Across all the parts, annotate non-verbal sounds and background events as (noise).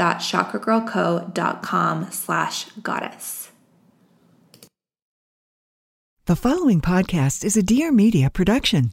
quiz.chakragirlco.com slash goddess. The following podcast is a Dear Media production.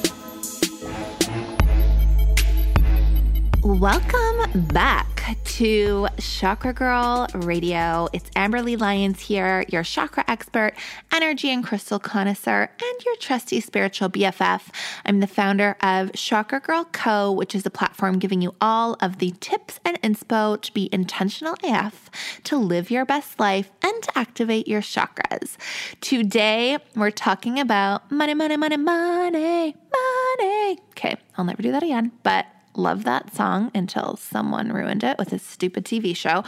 Welcome back to Chakra Girl Radio. It's Amberly Lyons here, your chakra expert, energy and crystal connoisseur, and your trusty spiritual BFF. I'm the founder of Chakra Girl Co., which is a platform giving you all of the tips and inspo to be intentional AF, to live your best life, and to activate your chakras. Today, we're talking about money, money, money, money, money. Okay, I'll never do that again, but love that song until someone ruined it with a stupid TV show.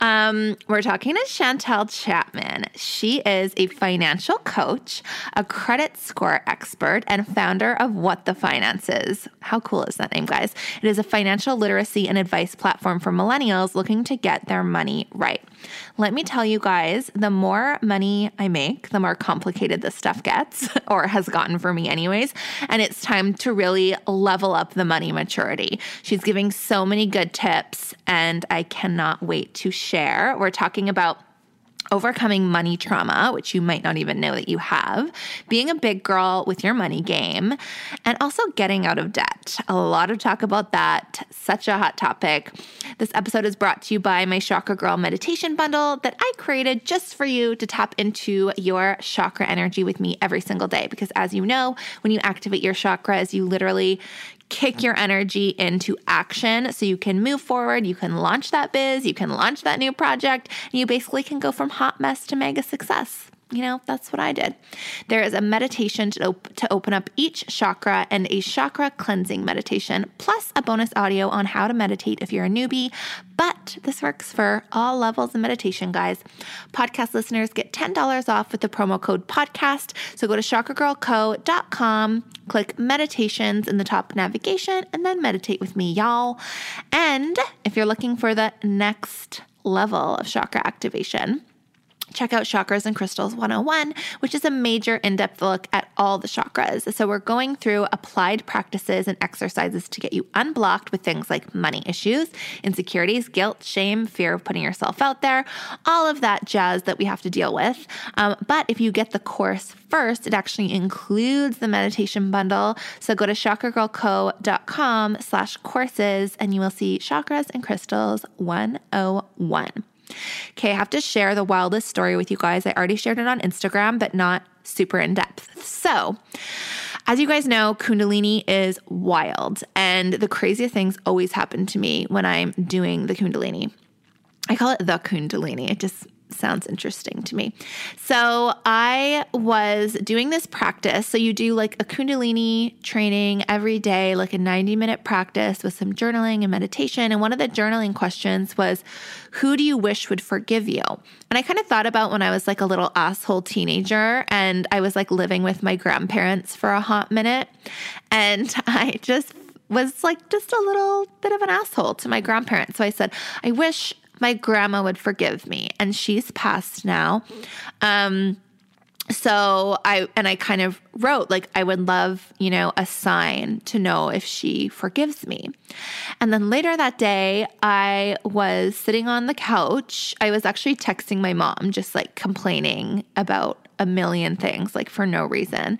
Um, we're talking to Chantel Chapman. She is a financial coach, a credit score expert, and founder of What the Finances. How cool is that name, guys? It is a financial literacy and advice platform for millennials looking to get their money right. Let me tell you guys, the more money I make, the more complicated this stuff gets, (laughs) or has gotten for me, anyways. And it's time to really level up the money maturity. She's giving so many good tips, and I cannot wait to share. We're talking about overcoming money trauma, which you might not even know that you have, being a big girl with your money game, and also getting out of debt. A lot of talk about that. Such a hot topic. This episode is brought to you by my Chakra Girl meditation bundle that I created just for you to tap into your chakra energy with me every single day. Because as you know, when you activate your chakras, you literally kick your energy into action so you can move forward, you can launch that biz, you can launch that new project, and you basically can go from hot mess to mega success. You know, that's what I did. There is a meditation to, op- to open up each chakra and a chakra cleansing meditation, plus a bonus audio on how to meditate if you're a newbie. But this works for all levels of meditation, guys. Podcast listeners get $10 off with the promo code podcast. So go to chakragirlco.com, click meditations in the top navigation, and then meditate with me, y'all. And if you're looking for the next level of chakra activation, check out Chakras and Crystals 101, which is a major in depth look at all the chakras. So, we're going through applied practices and exercises to get you unblocked with things like money issues, insecurities, guilt, shame, fear of putting yourself out there, all of that jazz that we have to deal with. Um, but if you get the course first, it actually includes the meditation bundle. So, go to chakragirlco.com slash courses and you will see Chakras and Crystals 101. Okay, I have to share the wildest story with you guys. I already shared it on Instagram, but not super in depth. So, as you guys know, Kundalini is wild, and the craziest things always happen to me when I'm doing the Kundalini. I call it the Kundalini. It just sounds interesting to me. So I was doing this practice. So you do like a Kundalini training every day, like a 90 minute practice with some journaling and meditation. And one of the journaling questions was, Who do you wish would forgive you? And I kind of thought about when I was like a little asshole teenager and I was like living with my grandparents for a hot minute. And (laughs) I just was like just a little bit of an asshole to my grandparents. So I said, I wish my grandma would forgive me, and she's passed now. Um, so I and I kind of wrote like I would love, you know, a sign to know if she forgives me. And then later that day, I was sitting on the couch. I was actually texting my mom just like complaining about a million things, like for no reason.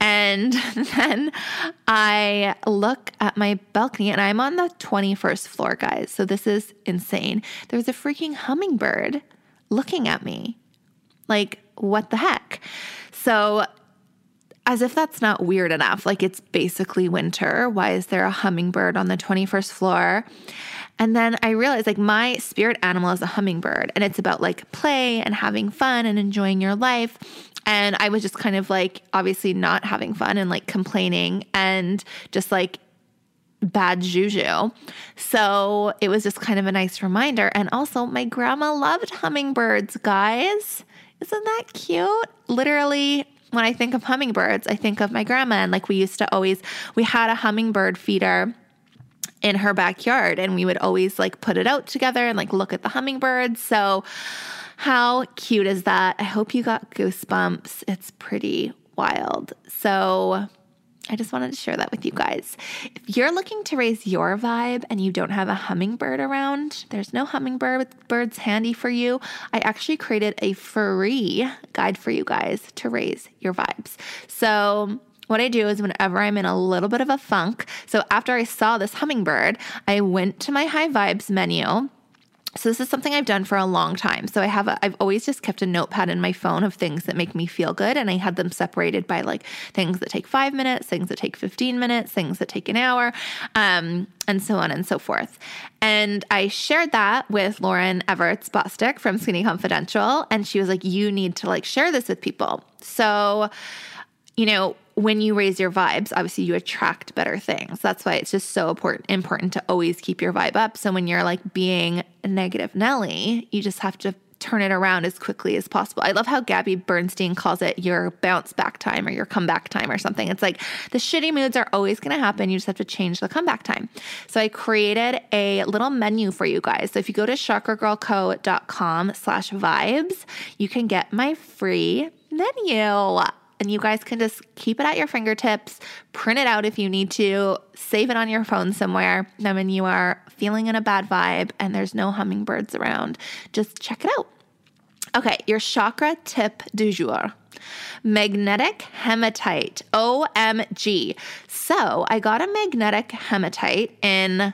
And (laughs) then I look at my balcony and I'm on the 21st floor, guys. So this is insane. There's a freaking hummingbird looking at me. Like, what the heck? So, as if that's not weird enough, like it's basically winter. Why is there a hummingbird on the 21st floor? And then I realized like my spirit animal is a hummingbird and it's about like play and having fun and enjoying your life. And I was just kind of like obviously not having fun and like complaining and just like bad juju. So it was just kind of a nice reminder. And also, my grandma loved hummingbirds, guys. Isn't that cute? Literally, when I think of hummingbirds, I think of my grandma. And like we used to always, we had a hummingbird feeder in her backyard and we would always like put it out together and like look at the hummingbirds. So, how cute is that? I hope you got goosebumps. It's pretty wild. So, I just wanted to share that with you guys. If you're looking to raise your vibe and you don't have a hummingbird around, there's no hummingbird birds handy for you. I actually created a free guide for you guys to raise your vibes. So, what I do is whenever I'm in a little bit of a funk, so after I saw this hummingbird, I went to my high vibes menu so this is something I've done for a long time. So I have I've always just kept a notepad in my phone of things that make me feel good and I had them separated by like things that take 5 minutes, things that take 15 minutes, things that take an hour, um, and so on and so forth. And I shared that with Lauryn Evarts Bosstick from Skinny Confidential and she was like you need to like share this with people. So you know, when you raise your vibes, obviously you attract better things. That's why it's just so important important to always keep your vibe up. So when you're like being negative Nelly, you just have to turn it around as quickly as possible. I love how Gabby Bernstein calls it your bounce back time or your comeback time or something. It's like the shitty moods are always going to happen. You just have to change the comeback time. So I created a little menu for you guys. So if you go to chakragirlco.com slash vibes, you can get my free menu and you guys can just keep it at your fingertips, print it out if you need to, save it on your phone somewhere. Then when you are feeling in a bad vibe and there's no hummingbirds around, just check it out. Okay, your chakra tip du jour. Magnetic hematite. OMG. So I got a magnetic hematite in.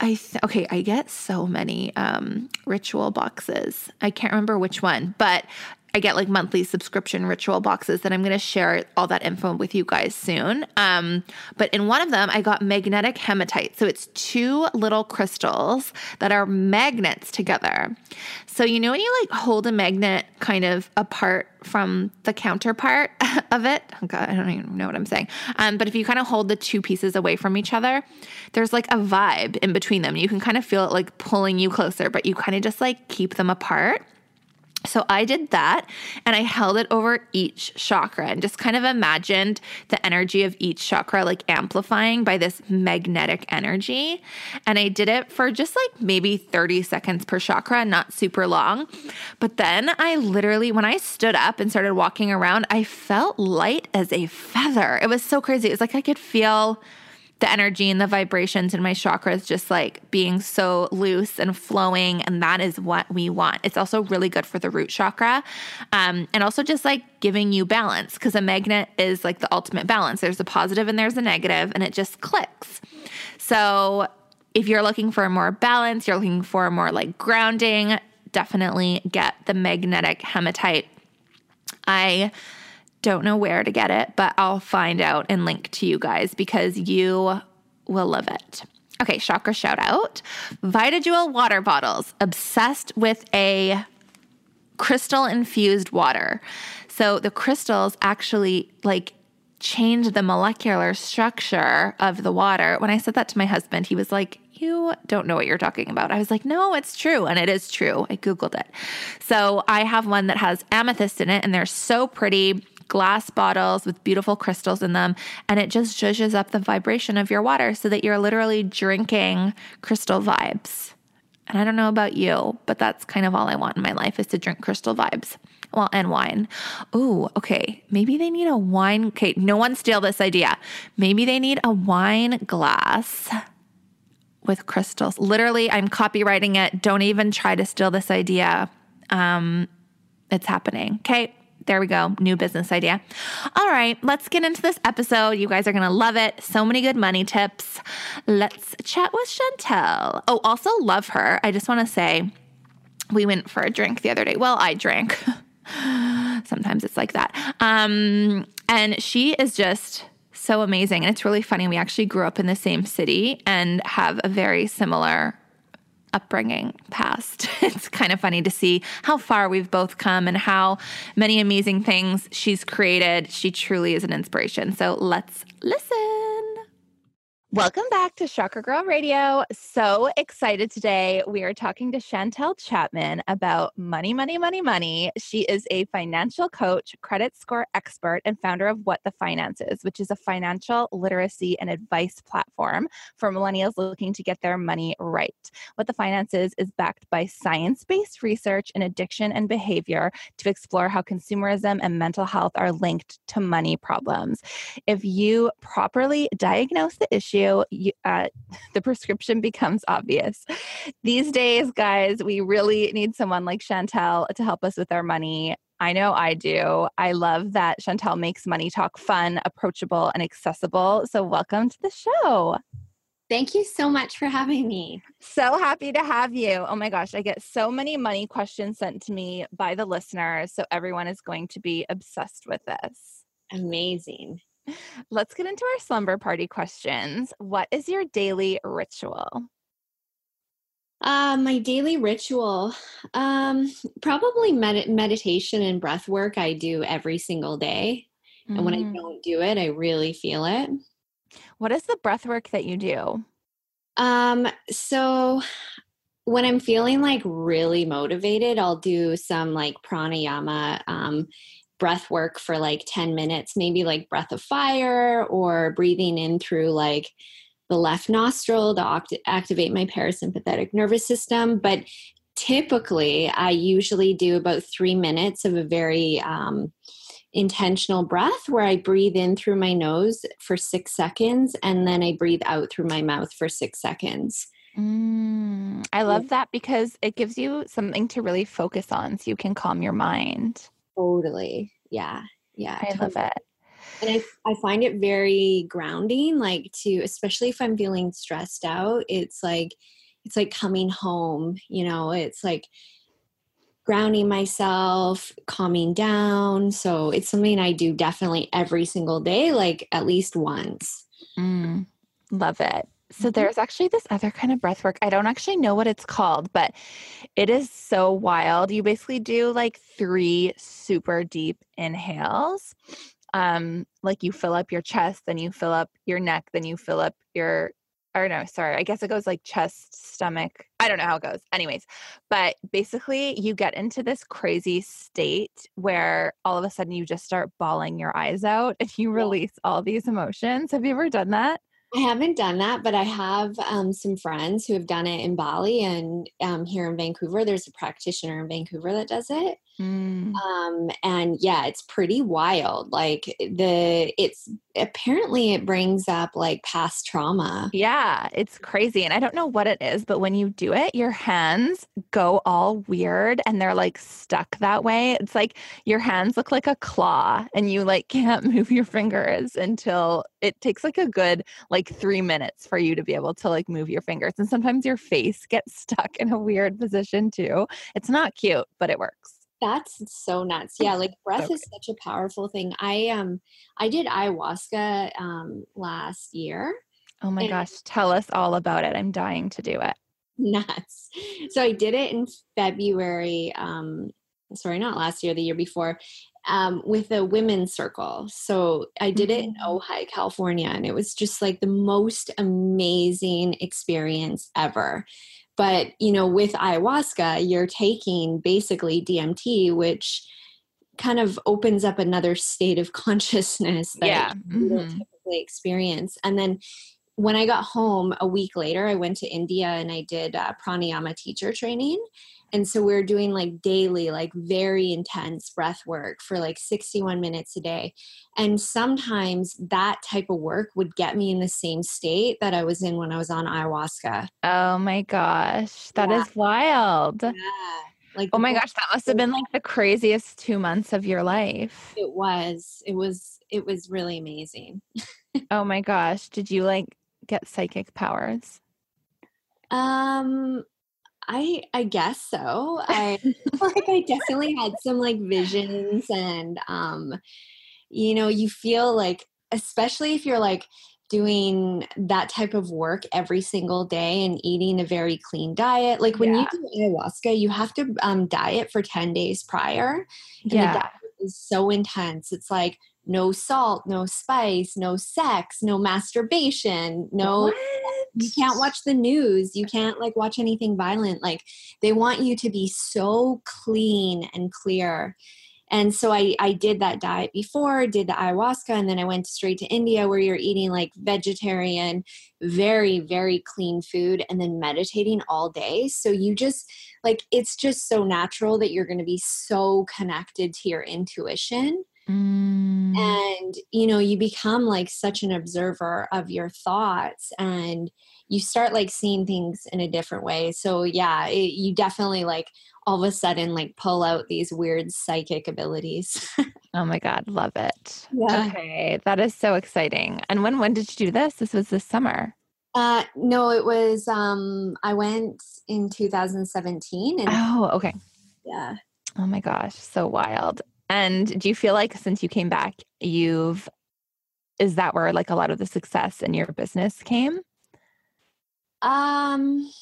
I th- okay, I get so many um, ritual boxes. I can't remember which one, but I get like monthly subscription ritual boxes that I'm going to share all that info with you guys soon. Um, but in one of them, I got magnetic hematite. So it's two little crystals that are magnets together. So, you know, when you like hold a magnet kind of apart from the counterpart (laughs) of it, oh God, I don't even know what I'm saying. Um, but if you kind of hold the two pieces away from each other, there's like a vibe in between them. You can kind of feel it like pulling you closer, but you kind of just like keep them apart. So I did that and I held it over each chakra and just kind of imagined the energy of each chakra like amplifying by this magnetic energy. And I did it for just like maybe 30 seconds per chakra, not super long. But then I literally, when I stood up and started walking around, I felt light as a feather. It was so crazy. It was like I could feel the energy and the vibrations in my chakras just like being so loose and flowing. And that is what we want. It's also really good for the root chakra. Um, and also just like giving you balance because a magnet is like the ultimate balance. There's a positive and there's a negative, and it just clicks. So if you're looking for more balance, you're looking for more like grounding, definitely get the magnetic hematite. I don't know where to get it, but I'll find out and link to you guys because you will love it. Okay, chakra shout out. VitaJuwel water bottles. Obsessed with a crystal infused water. So the crystals actually like change the molecular structure of the water. When I said that to my husband, he was like, you don't know what you're talking about. I was like, no, it's true. And it is true. I Googled it. So I have one that has amethyst in it, and they're so pretty glass bottles with beautiful crystals in them. And it just zhuzhes up the vibration of your water so that you're literally drinking crystal vibes. And I don't know about you, but that's kind of all I want in my life is to drink crystal vibes. Well, and wine. Oh, okay. Maybe they need a wine. Okay, no one steal this idea. Maybe they need a wine glass with crystals. Literally, I'm copyrighting it. Don't even try to steal this idea. Um, it's happening. Okay. There we go. New business idea. All right, let's get into this episode. You guys are going to love it. So many good money tips. Let's chat with Chantel. Oh, also love her. I just want to say we went for a drink the other day. Well, I drank. (laughs) Sometimes it's like that. Um, and she is just so amazing. And it's really funny. We actually grew up in the same city and have a very similar upbringing past. (laughs) It's kind of funny to see how far we've both come and how many amazing things she's created. She truly is an inspiration. So let's listen. Welcome back to Chakra Girl Radio. So excited today. We are talking to Chantel Chapman about money, money, money, money. She is a financial coach, credit score expert, and founder of What the Finance Is, which is a financial literacy and advice platform for millennials looking to get their money right. What the Finance Is is backed by science based research in addiction and behavior to explore how consumerism and mental health are linked to money problems. If you properly diagnose the issue, you, uh, (laughs) the prescription becomes obvious. These days, guys, we really need someone like Chantel to help us with our money. I know I do. I love that Chantel makes money talk fun, approachable, and accessible. So, welcome to the show. Thank you so much for having me. So happy to have you. Oh my gosh, I get so many money questions sent to me by the listeners. So, everyone is going to be obsessed with this. Amazing. Let's get into our slumber party questions. What is your daily ritual? Uh, my daily ritual, um, probably med- meditation and breath work. I do every single day, mm. and when I mm. don't do it, I really feel it. What is the breath work that you do? Um, so when I'm feeling like really motivated, I'll do some like pranayama. Um, breath work for like 10 minutes, maybe like breath of fire or breathing in through like the left nostril to act- activate my parasympathetic nervous system. But typically, I usually do about three minutes of a very um, intentional breath where I breathe in through my nose for six seconds and then I breathe out through my mouth for six seconds. Mm, I love that because it gives you something to really focus on so you can calm your mind. Totally. Yeah. Yeah. I totally. love it. And I, I find it very grounding, like to, especially if I'm feeling stressed out, it's like, it's like coming home, you know, it's like grounding myself, calming down. So it's something I do definitely every single day, like at least once. Mm, love it. So mm-hmm. there's actually this other kind of breath work. I don't actually know what it's called, but it is so wild. You basically do like three super deep inhales. Um, like you fill up your chest, then you fill up your neck, then you fill up your or no, sorry, I guess it goes like chest, stomach. I don't know how it goes. Anyways, but basically, you get into this crazy state where all of a sudden you just start bawling your eyes out (laughs) and you release all these emotions. Have you ever done that? I haven't done that, but I have um, some friends who have done it in Bali and um, here in Vancouver. There's a practitioner in Vancouver that does it. Mm. Um, and yeah, it's pretty wild. Like the, it's apparently it brings up like past trauma. Yeah, it's crazy. And I don't know what it is, but when you do it, your hands go all weird and they're like stuck that way. It's like your hands look like a claw and you like (laughs) can't move your fingers until it takes like a good like three minutes for you to be able to like move your fingers. And sometimes your face gets (laughs) stuck in a weird position too. It's not cute, but it works. That's so nuts. Yeah, like (laughs) breath okay. is such a powerful thing. I um I did ayahuasca um last year. Oh my gosh, tell us all about it. I'm dying to do it. (laughs) Nuts. So I did it in February um sorry, not last year, the year before, um, with a women's circle. So I did it in Mm. Ojai, California, and it was just like the most amazing experience ever. But, you know, with ayahuasca, you're taking basically DMT, which kind of opens up another state of (laughs) consciousness that Yeah. you don't Mhm. typically experience. And then when I got home a week later, I went to India and I did uh, pranayama teacher training. And so we are doing like daily, like very intense breath work for like 61 minutes a day. And sometimes that type of work would get me in the same state that I was in when I was on ayahuasca. Oh my gosh. that is Yeah. wild. Yeah. Like Oh my gosh, that must have been like the craziest two months of your life. It was. It was. It was really amazing. (laughs) Oh my gosh. Did you like get psychic powers? Um, I I guess so. I (laughs) like I definitely had some like visions and um, you know, you feel like especially if you're like doing that type of work every single day and eating a very clean diet. Like when Yeah. you do ayahuasca, you have to um, diet for 10 days prior. And the Yeah. diet is so intense. It's like no salt, no spice, no sex, no masturbation, no you can't watch the news you can't like watch anything violent like they want you to be so clean and clear. And so I, I did that diet before did the ayahuasca and then i went straight to india where you're eating like vegetarian very very clean food and then meditating all day. So you just like it's just so natural that you're going to be so connected to your intuition Mm. and you know you become like such an observer of your thoughts and you start like seeing things in a different way so yeah it, you definitely like all of a sudden like pull out these weird psychic abilities (laughs) Oh my God, love it. Yeah. Okay, that is so exciting. And when when did you do this? This was this summer. uh no it was um i went in 2017 and Oh, okay. yeah Oh my gosh, so wild. And do you feel like since you came back, you've is that where like a lot of the success in your business came? Um,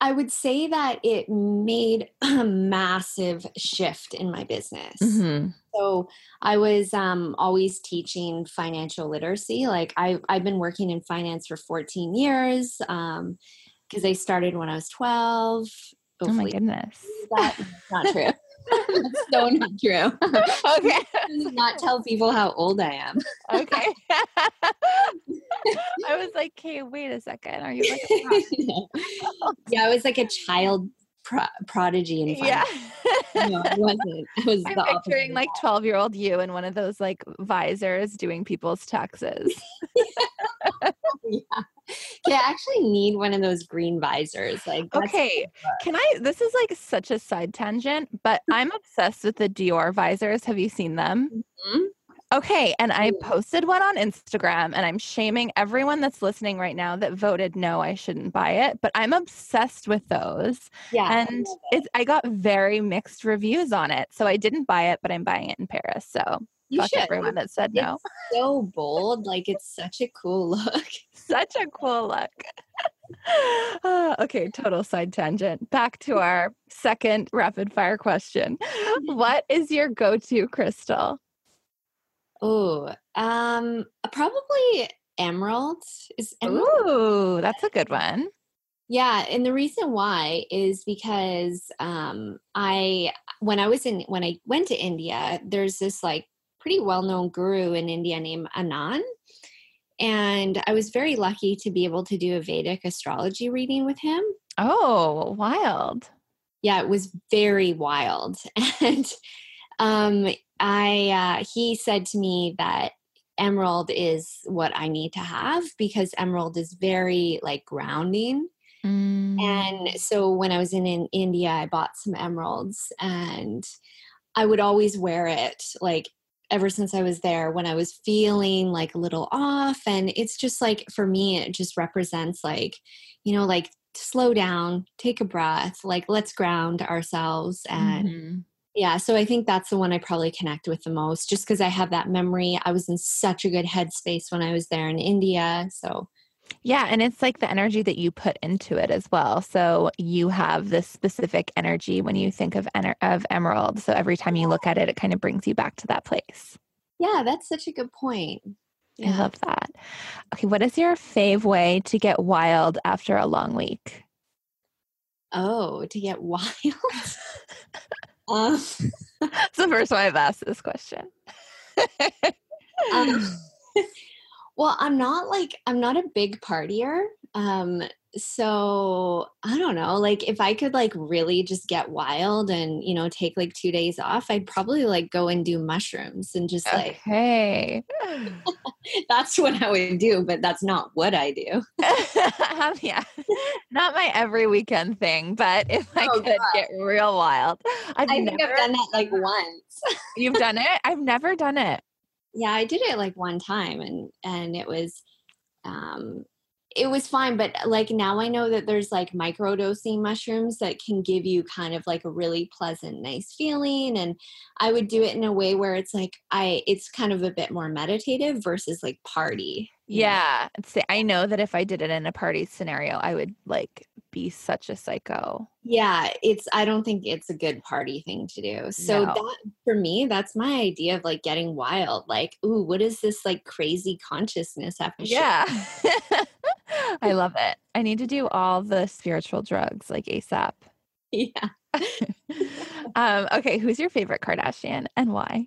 I would say that it made (clears throat) a massive shift in my business. Mhm. So I was um, always teaching financial literacy. Like I, I've been working in finance for 14 years because I started when I was 12. Oh my goodness. That's not true. (laughs) That's so not true. okay. (laughs) not tell people how old I am. Okay. (laughs) I was like, okay, wait a second. Are you like a (laughs) oh. yeah, I was like a child pro- prodigy in Yeah. No, I wasn't. I was I'm picturing like 12 year old you in one of those like visors doing people's taxes. (laughs) yeah. Okay, I actually need one of those green visors. Like, Okay. Can I? This is like such a side tangent, but I'm obsessed with the Dior visors. Have you seen them? Mhm. Okay. And I posted one on Instagram and I'm shaming everyone that's listening right now that voted no, I shouldn't buy it. But I'm obsessed with those. yeah, And love it. it's, I got very mixed reviews on it. So I didn't buy it, but I'm buying it in Paris. So you fuck should. everyone that said no. It's (laughs) so bold. Like, it's such a cool (laughs) look. Such a cool look. Ah, (sighs) okay, total side tangent. Back to our second rapid fire question. What is your go to crystal? Oh, um, probably emerald. Is emerald? Ooh, that's a good one. Yeah, and the reason why is because um, I when I was in when I went to India, there's this like pretty well known guru in India named Anand, and I was very lucky to be able to do a Vedic astrology reading with him. Oh, wild. Yeah, it was very wild, (laughs) and um, I uh, he said to me that emerald is what I need to have because emerald is very like grounding. Mm. And so when I was in, in India, I bought some emeralds and I would always wear it like ever since I was there when I was feeling like a little off. And it's just like, for me, it just represents like, you know, like slow down, take a breath, like let's ground ourselves. And Mhm. yeah, so I think that's the one I probably connect with the most just because I have that memory. I was in such a good headspace when I was there in India. So Yeah, and it's like the energy that you put into it as well. So you have this specific energy when you think of ener- of emerald. So every time you look at it, it kind of brings you back to that place. Yeah, that's such a good point. I love that. Okay, what is your fave way to get wild after a long week? Oh, to get (laughs) wild. (laughs) um, It's the first time I've asked this question. um, (laughs) well, I'm not like I'm not a big partier. Um, so I don't know. Like if I could like really just get wild and you know take like two days off, I'd probably like go and do mushrooms and just like Okay. (laughs) that's what I would do, but that's not what I do. (laughs) Um, yeah, not my every weekend thing, but if I Oh, could God. get real wild, I've I never. think I've done that like once. You've done it? I've never done it. Yeah i did it like one time and and it was um it was fine but like now i know that there's like microdosing mushrooms that can give you kind of like a really pleasant nice feeling and i would do it in a way where it's like i it's kind of a bit more meditative versus like party Yeah. See, I know that if I did it in a party scenario, I would like be such a psycho. yeah it's i don't think it's a good party thing to do so No. that for me that's my idea of like getting wild like ooh what is this like crazy consciousness after Yeah. (laughs) I love it. I need to do all the spiritual drugs like ASAP. (laughs) yeah (laughs) um, okay, who's your favorite Kardashian and why?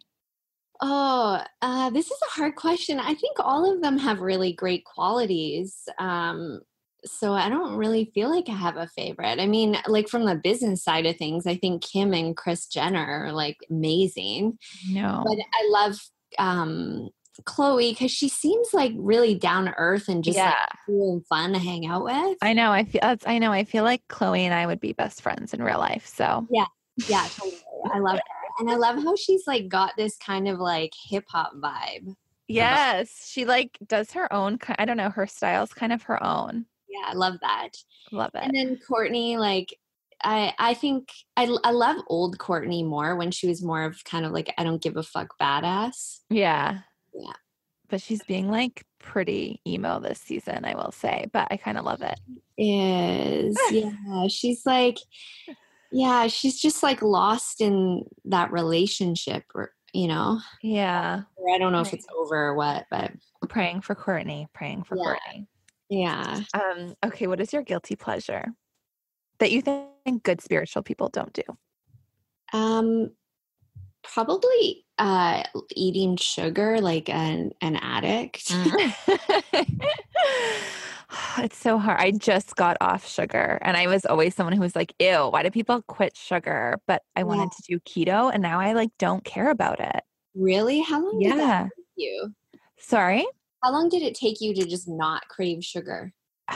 Oh, uh, this is a hard question. I think all of them have really great qualities. Um, so I don't really feel like I have a favorite. I mean, like from the business side of things, I think Kim and Kris Jenner are like amazing. No. But I love um, Khloé because she seems like really down to earth and just like cool and fun to hang out with. I know. I feel I know. I feel like Khloé and I would be best friends in real life. So yeah, yeah, totally. I love her. And I love how she's like got this kind of like hip hop vibe. yes, she like does her own. I don't know. Her style's kind of her own. Yeah, I love that. Love it. And then Kourtney, like, I I think I I love old Kourtney more when she was more of kind of like I don't give a fuck badass. Yeah. Yeah. But she's being like pretty emo this season, I will say. But I kind of love it. Is yeah, she's like, yeah, she's just like lost in that relationship, or you know, Yeah. or I don't know if it's over or what, but Praying for Kourtney. Praying for Yeah. Kourtney. yeah. Um, okay, what is your guilty pleasure that you think good spiritual people don't do? Um, probably uh eating sugar like an an addict. Mm. (laughs) (laughs) (sighs) it's so hard. I just got off sugar and I was always someone who was like, ew, why do people quit sugar? But I wanted to do keto and now I like don't care about it. Really? How long did that Yeah. take you? Sorry. How long did it take you to just not crave sugar? (sighs)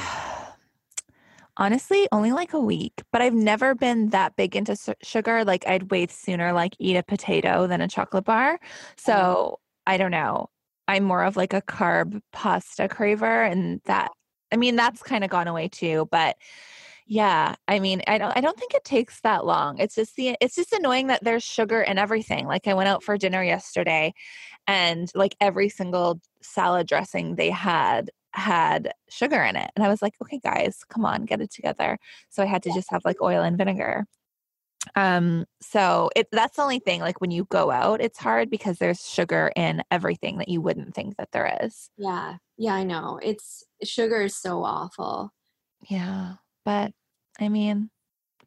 Honestly, only like a week, but I've never been that big into su- sugar. Like I'd way sooner like eat a potato than a chocolate bar. So uh-huh. I don't know. I'm more of like a carb pasta craver and that I mean that's kind of gone away too, but yeah, I mean, I don't I don't think it takes that long. It's just the it's just annoying that there's sugar in everything. Like I went out for dinner yesterday and like every single salad dressing they had had sugar in it. And I was like, "Okay, guys, come on, get it together." So I had to just have like oil and vinegar. Um so it that's the only thing like when you go out, it's hard because there's sugar in everything that you wouldn't think that there is. Yeah. Yeah, I know. It's sugar is so awful. Yeah. But I mean,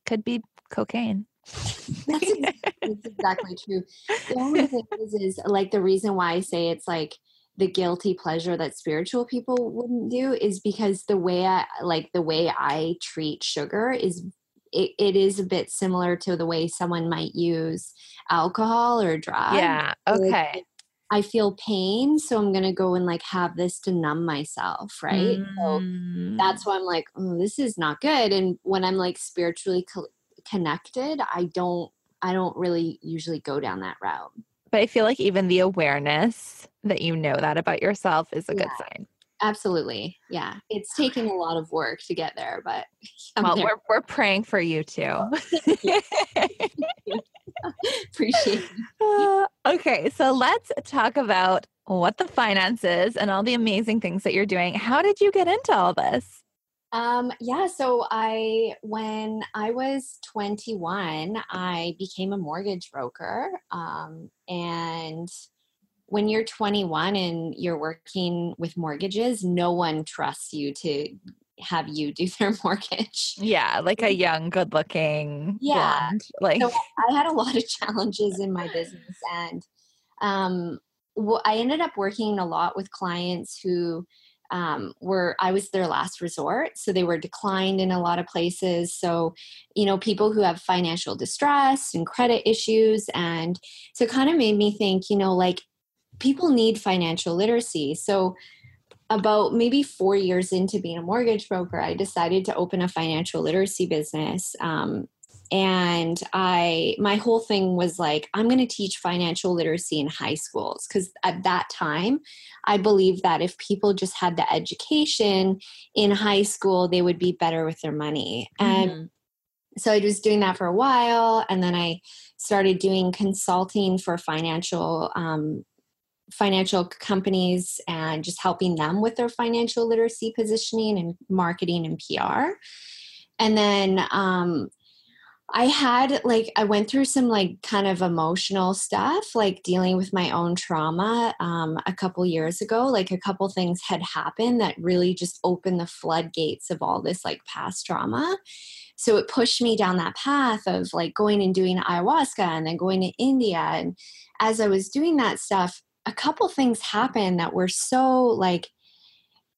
could be cocaine. (laughs) That's ex- that's exactly true. The only thing (laughs) is, is like the reason why I say it's like the guilty pleasure that spiritual people wouldn't do is because the way I like the way I treat sugar is it, it is a bit similar to the way someone might use alcohol or drugs. yeah. Okay. I feel pain, so I'm gonna go and like have this to numb myself, right? So Mm. that's why I'm like, oh, this is not good. And when I'm like spiritually co- connected, I don't, I don't really usually go down that route. But I feel like even the awareness that you know that about yourself is a good sign. Absolutely, yeah. It's taking a lot of work to get there, but (laughs) I'm Well, there. we're we're praying for you too. (laughs) (laughs) Appreciate it. Uh, okay, so let's talk about what the finances and all the amazing things that you're doing. How did you get into all this? Um, yeah, so I, when I was 21, I became a mortgage broker. Um, and when you're 21 and you're working with mortgages, no one trusts you to have you (laughs) do their mortgage. Yeah, like a young, good looking yeah. Blonde. Like so I had a lot of challenges in my business and um well, I ended up working a lot with clients who um, were I was their last resort. So they were declined in a lot of places. So, you know, people who have financial distress and credit issues. And so it kind of made me think, you know, like people need financial literacy. So about maybe four years into being a mortgage broker, I decided to open a financial literacy business. Um, and i my whole thing was like i'm going to teach financial literacy in high schools because at that time i believed that if people just had the education in high school they would be better with their money mm-hmm. and so i was doing that for a while and then i started doing consulting for financial um, financial companies and just helping them with their financial literacy positioning and marketing and pr and then um, I had like I went through some like kind of emotional stuff, like dealing with my own trauma um, a couple years ago. Like a couple things had happened that really just opened the floodgates of all this like past trauma. So it pushed me down that path of like going and doing ayahuasca and then going to India. And as I was doing that stuff, a couple things happened that were so like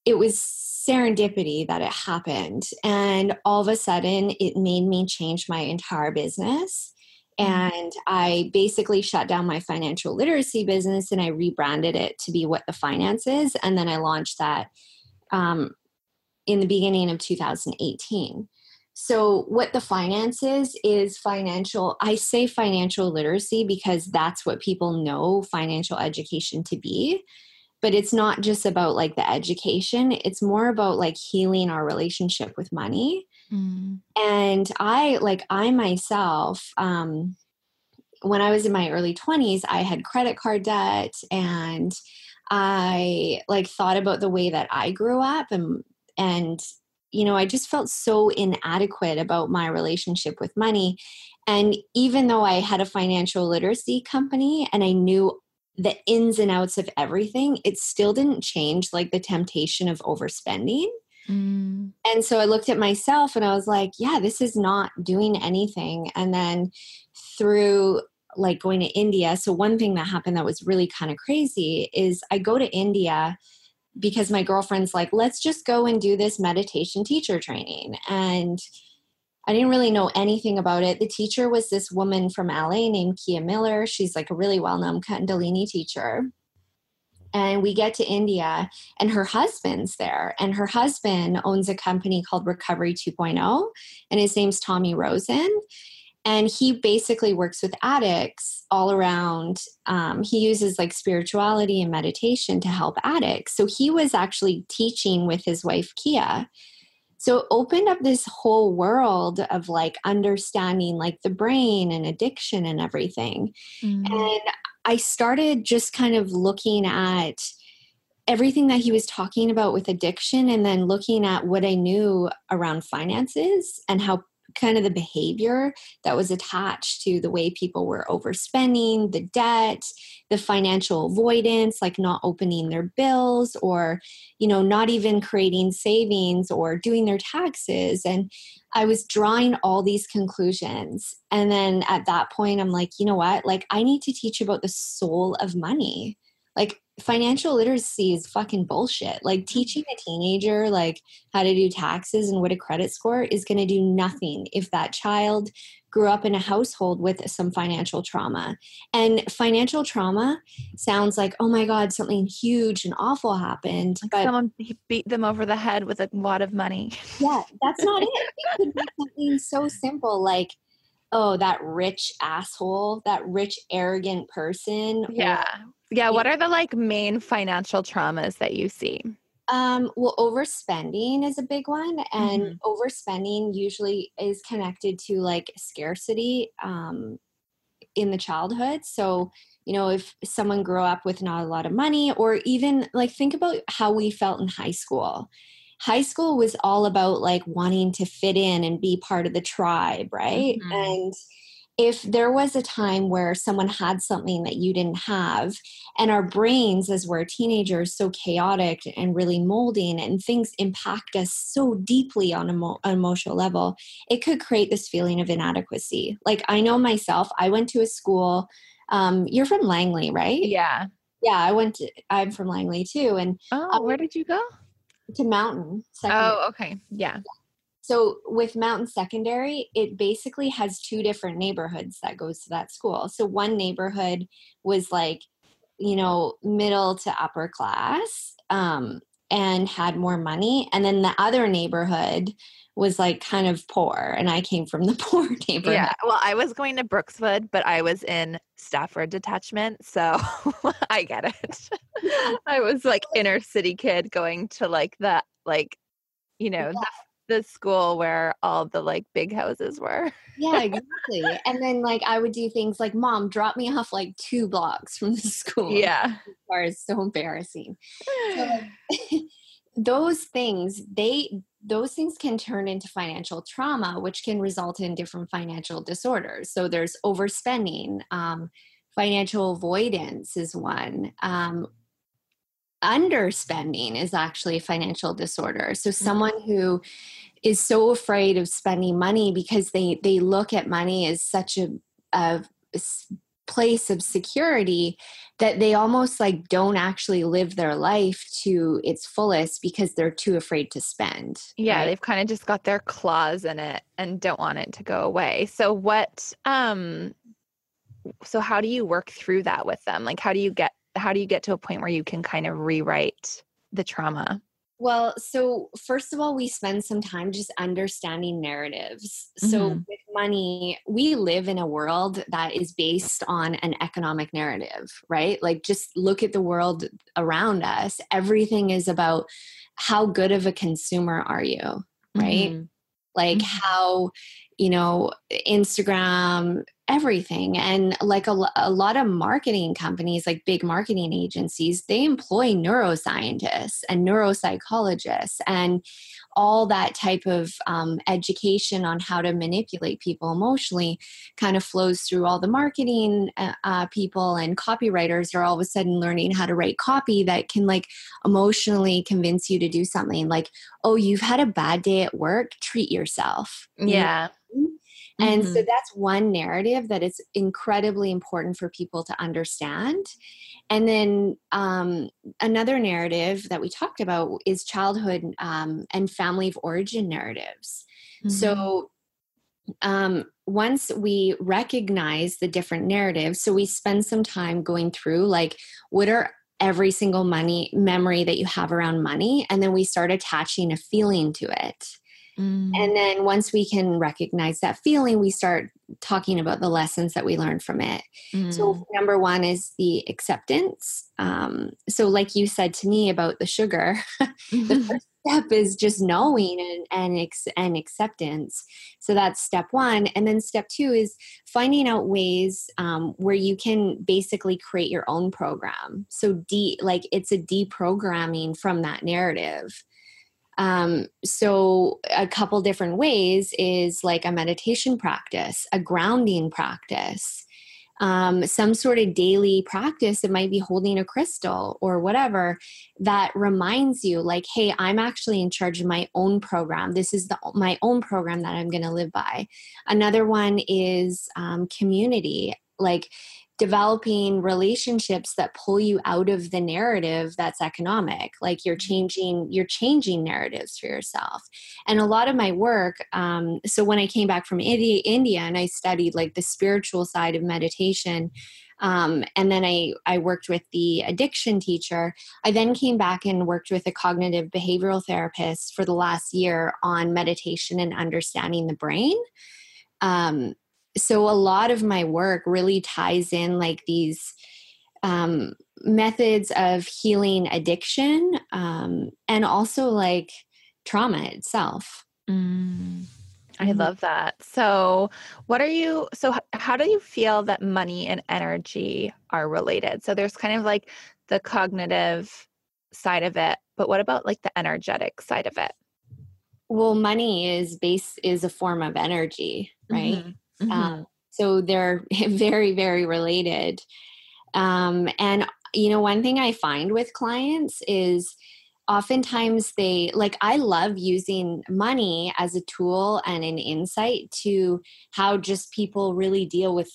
it was serendipity that it happened. And all of a sudden, it made me change my entire business. Mm-hmm. And I basically shut down my financial literacy business and I rebranded it to be what the finance is. And then I launched that um, in the beginning of 2018. So, what the finance is, is financial. I say financial literacy because that's what people know financial education to be but it's not just about like the education it's more about like healing our relationship with money mm. and i like i myself um when i was in my early 20s i had credit card debt and i like thought about the way that i grew up and and you know i just felt so inadequate about my relationship with money and even though i had a financial literacy company and i knew the ins and outs of everything, it still didn't change like the temptation of overspending. Mm. And so I looked at myself and I was like, yeah, this is not doing anything. And then through like going to India, so one thing that happened that was really kind of crazy is I go to India because my girlfriend's like, let's just go and do this meditation teacher training. And I didn't really know anything about it. The teacher was this woman from LA named Kia Miller. She's like a really well known Kundalini teacher. And we get to India, and her husband's there. And her husband owns a company called Recovery 2.0, and his name's Tommy Rosen. And he basically works with addicts all around. Um, he uses like spirituality and meditation to help addicts. So he was actually teaching with his wife, Kia so it opened up this whole world of like understanding like the brain and addiction and everything mm-hmm. and i started just kind of looking at everything that he was talking about with addiction and then looking at what i knew around finances and how kind of the behavior that was attached to the way people were overspending, the debt, the financial avoidance, like not opening their bills or, you know, not even creating savings or doing their taxes. And I was drawing all these conclusions. And then at that point, I'm like, you know what? Like, I need to teach about the soul of money. Like, financial literacy is fucking bullshit. Like mm-hmm. teaching a teenager like how to do taxes and what a credit score is going to do nothing if that child grew up in a household with some financial trauma. And financial trauma sounds like, oh my God, something huge and awful happened. Like but someone beat them over the head with a lot of money. Yeah, that's not it. (laughs) It could be something so simple like, oh, that rich asshole, that rich, arrogant person. Yeah. Yeah. What are the like main financial traumas that you see? Um, well, overspending is a big one, and mm-hmm. overspending usually is connected to like scarcity um, in the childhood. So, you know if someone grew up with not a lot of money or even like think about how we felt in high school high school was all about like wanting to fit in and be part of the tribe right mm-hmm. and if there was a time where someone had something that you didn't have and our brains as we're teenagers so chaotic and really molding and things impact us so deeply on an emotional level it could create this feeling of inadequacy. Like i know myself i went to a school um, you're from langley right? Yeah. Yeah i went to i'm from langley too and oh um, where did you go? to mountain secondary. oh okay. Yeah so with mountain secondary it basically has two different neighborhoods that goes to that school. So one neighborhood was like you know middle to upper class um, and had more money. And then the other neighborhood was like kind of poor and i came from the (laughs) poor neighborhood. Yeah well i was going to brookswood but i was in stafford detachment so (laughs) i get it. (laughs) I was like inner city kid going to like the like you know yeah. the, the school where all the like big houses were. Yeah (laughs) exactly and then like i would do things like mom drop me off like two blocks from the school. Yeah. It's so embarrassing. So, (laughs) like, (laughs) those things they those things can turn into financial trauma which can result in different financial disorders. So there's overspending um, financial avoidance is one um, underspending is actually a financial disorder so mm-hmm. someone who is so afraid of spending money because they they look at money as such a, a place of security that they almost like don't actually live their life to its fullest because they're too afraid to spend. Yeah, right? they've kind of just got their claws in it and don't want it to go away. So what um so how do you work through that with them? Like how do you get how do you get to a point where you can kind of rewrite the trauma? Well, so first of all, we spend some time just understanding narratives. Mm-hmm. So, with money, we live in a world that is based on an economic narrative, right? Like, just look at the world around us. Everything is about how good of a consumer are you, right? Mm-hmm. Like, mm-hmm. how, you know, Instagram everything. And like a, a lot of marketing companies like big marketing agencies they employ neuroscientists and neuropsychologists and all that type of um, education on how to manipulate people emotionally kind of flows through all the marketing uh, uh, people. And copywriters are all of a sudden learning how to write copy that can like emotionally convince you to do something like oh you've had a bad day at work? Treat yourself. Yeah and mm-hmm. so that's one narrative that is incredibly important for people to understand. And then um, another narrative that we talked about is childhood um, and family of origin narratives. Mm-hmm. So um, once we recognize the different narratives, so we spend some time going through like, what are every single money memory that you have around money? And then we start attaching a feeling to it. Mm. And then once we can recognize that feeling, we start talking about the lessons that we learned from it. Mm. So, number one is the acceptance. Um, so, like you said to me about the sugar, (laughs) the first step is just knowing and and, and acceptance. So that's step one, and then step two is finding out ways um, where you can basically create your own program. So de like it's a deprogramming from that narrative. Um, so, a couple different ways is like a meditation practice, a grounding practice, um, some sort of daily practice. It might be holding a crystal or whatever that reminds you, like, hey, I'm actually in charge of my own program. This is the, my own program that I'm going to live by. Another one is um, community. Like, developing relationships that pull you out of the narrative that's economic like you're mm-hmm. changing you're changing narratives for yourself and a lot of my work um, so when i came back from india, india and i studied like the spiritual side of meditation um, and then I, I worked with the addiction teacher. I then came back and worked with a cognitive behavioral therapist for the last year on meditation and understanding the brain. Um, so a lot of my work really ties in like these um, methods of healing addiction um, and also like trauma itself. Mm. I mm-hmm. love that. So, what are you? So, how do you feel that money and energy are related? So, there's kind of like the cognitive side of it, but what about like the energetic side of it? Well, money is base is a form of energy, right? Mm-hmm. Mm-hmm. Um, so they're (laughs) very, very related. Um, and you know, one thing I find with clients is oftentimes they like i love using money as a tool and an insight to how just people really deal with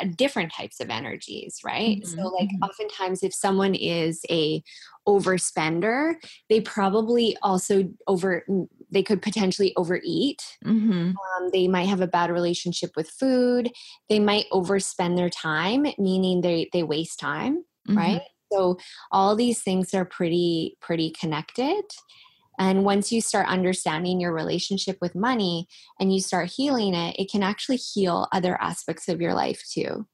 uh, different types of energies right mm-hmm. so like mm-hmm. oftentimes if someone is a overspender they probably also over they could potentially overeat mm-hmm. um, they might have a bad relationship with food they might overspend their time meaning they they waste time mm-hmm. right so all these things are pretty pretty connected and once you start understanding your relationship with money and you start healing it it can actually heal other aspects of your life too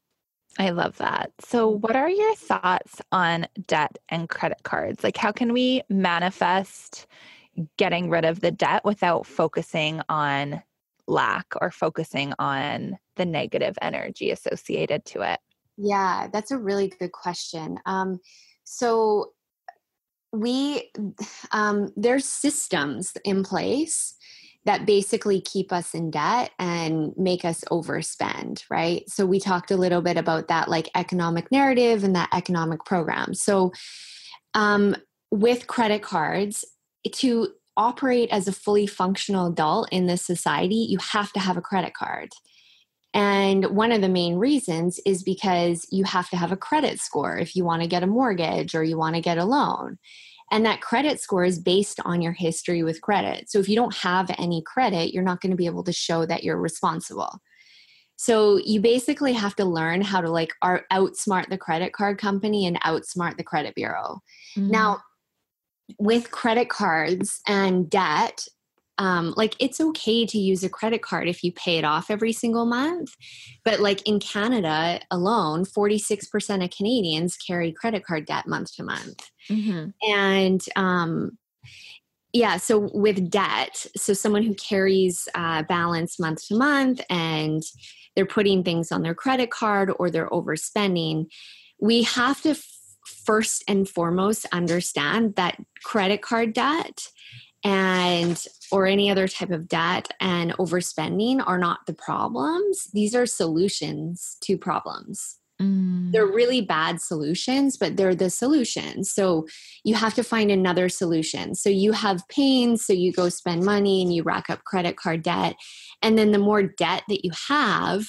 I love that. So, what are your thoughts on debt and credit cards? Like, how can we manifest getting rid of the debt without focusing on lack or focusing on the negative energy associated to it? Yeah, that's a really good question. Um, so we um, there's systems in place that basically keep us in debt and make us overspend, right? So we talked a little bit about that like economic narrative and that economic program. So um, with credit cards, to operate as a fully functional adult in this society, you have to have a credit card. And one of the main reasons is because you have to have a credit score if you want to get a mortgage or you want to get a loan. And that credit score is based on your history with credit. So if you don't have any credit, you're not going to be able to show that you're responsible. So you basically have to learn how to like outsmart the credit card company and outsmart the credit bureau. Mm-hmm. Now, with credit cards and debt, um, like it's okay to use a credit card if you pay it off every single month but like in canada alone 46% of canadians carry credit card debt month to month mm-hmm. and um, yeah so with debt so someone who carries uh, balance month to month and they're putting things on their credit card or they're overspending we have to first and foremost understand that credit card debt and or any other type of debt and overspending are not the problems. These are solutions to problems. Mm. they're really bad solutions but they're the solutions so you have to find another solution. So you have pain so you go spend money and you rack up credit card debt. And then the more debt that you have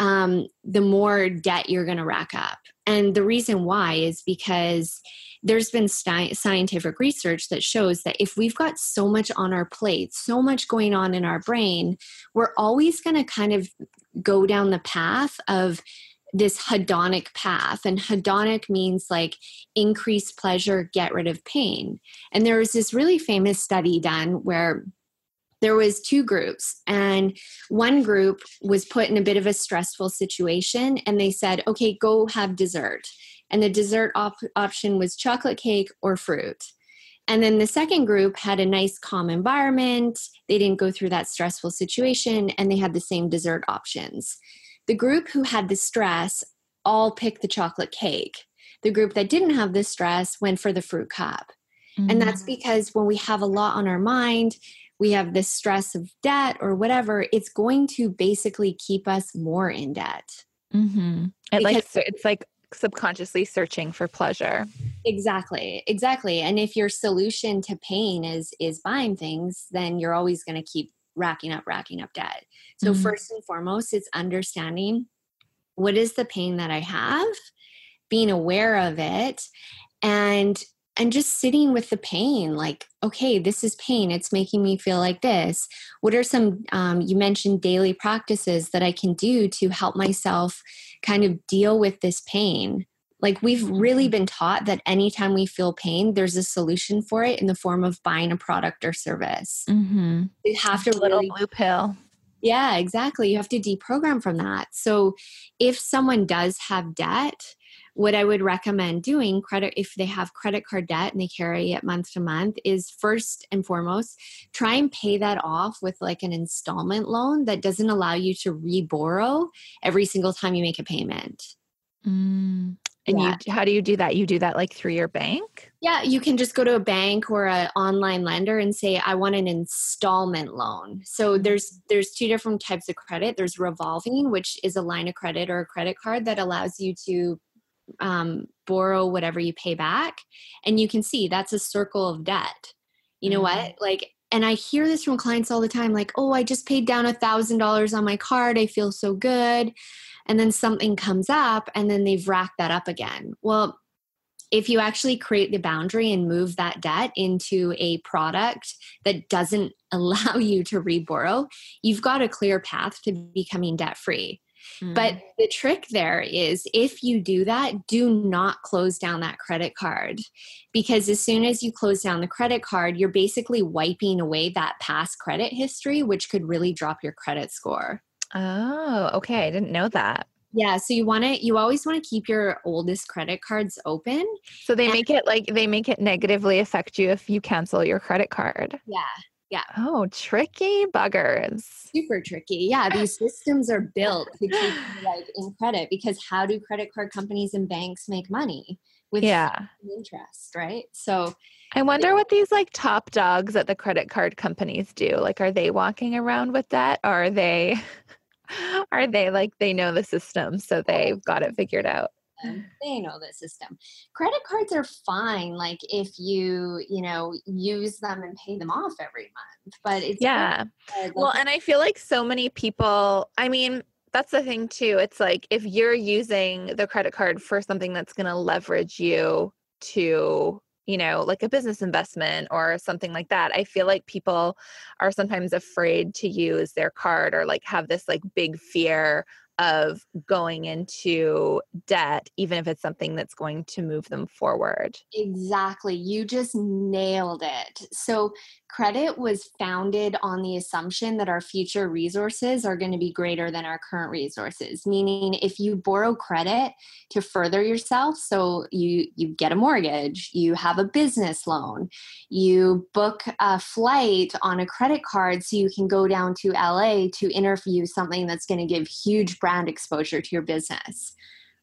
um, the more debt you're going to rack up. And the reason why is because there's been sti- scientific research that shows that if we've got so much on our plate, so much going on in our brain, we're always going to kind of go down the path of this hedonic path. And hedonic means like increase pleasure get rid of pain. And there was this really famous study done where there was two groups and one group was put in a bit of a stressful situation and they said okay go have dessert. And the dessert op- option was chocolate cake or fruit. And then the second group had a nice calm environment. They didn't go through that stressful situation and they had the same dessert options. The group who had the stress all picked the chocolate cake. The group that didn't have the stress went for the fruit cup. Mm-hmm. and that's mm. because when we have a lot on our mind we have this stress of debt or whatever, it's going to basically keep us more in debt. Mm-hmm. It like it's like subconsciously searching for pleasure. Exactly, exactly. And if your solution to pain is is buying things, then you're always going to keep racking up, racking up debt. So mm-hmm. first and foremost, it's understanding what is the pain that I have, being aware of it, and and just sitting with the pain like okay this is pain it's making me feel like this. What are some um, you mentioned daily practices that i can do to help myself kind of deal with this pain? Like we've really mm-hmm. been taught that anytime we feel pain there's a solution for it in the form of buying a product or service. Mm-hmm. you have to little really, blue pill. Yeah exactly you have to deprogram from that. So if someone does have debt what I would recommend doing credit if they have credit card debt and they carry it month to month is first and foremost try and pay that off with like an installment loan that doesn't allow you to re-borrow every single time you make a payment. Mm. And yeah. you, how do you do that? You do that like through your bank? Yeah, you can just go to a bank or an online lender and say, "I want an installment loan." So mm-hmm. there's there's two different types of credit. There's revolving, which is a line of credit or a credit card that allows you to um, borrow whatever you pay back, and you can see that's a circle of debt. You know mm-hmm. what? Like and I hear this from clients all the time like, oh, I just paid down a thousand dollars on my card. I feel so good and then something comes up and then they've racked that up again. Well, if you actually create the boundary and move that debt into a product that doesn't (laughs) allow you to reborrow, you've got a clear path to becoming debt free. Mm. But the trick there is if you do that, do not close down that credit card because as soon as you close down the credit card, you're basically wiping away that past credit history, which could really drop your credit score. Oh, okay. I didn't know that. Yeah, so you want to you always want to keep your oldest credit cards open. So they and, make it like they make it negatively affect you if you cancel your credit card. Yeah. Yeah. Oh, tricky buggers. Super tricky. Yeah, (laughs) these systems are built to keep you like in credit because how do credit card companies and banks make money? With yeah. interest, right? So I wonder what these like top dogs at the credit card companies do. Like are they walking around with that or are they (laughs) are they like they know the system so oh, they've got it figured out Mm-hmm. they know the system credit cards are fine like if you you know use them and pay them off every month but it's yeah well and i feel like so many people i mean that's the thing too it's like if you're using the credit card for something that's going to leverage you to you know, like a business investment or something like that. I feel like people are sometimes afraid to use their card or like have this like big fear of going into debt, even if it's something that's going to move them forward. Exactly. You just nailed it. So, credit was founded on the assumption that our future resources are going to be greater than our current resources meaning if you borrow credit to further yourself so you you get a mortgage you have a business loan you book a flight on a credit card so you can go down to LA to interview something that's going to give huge brand exposure to your business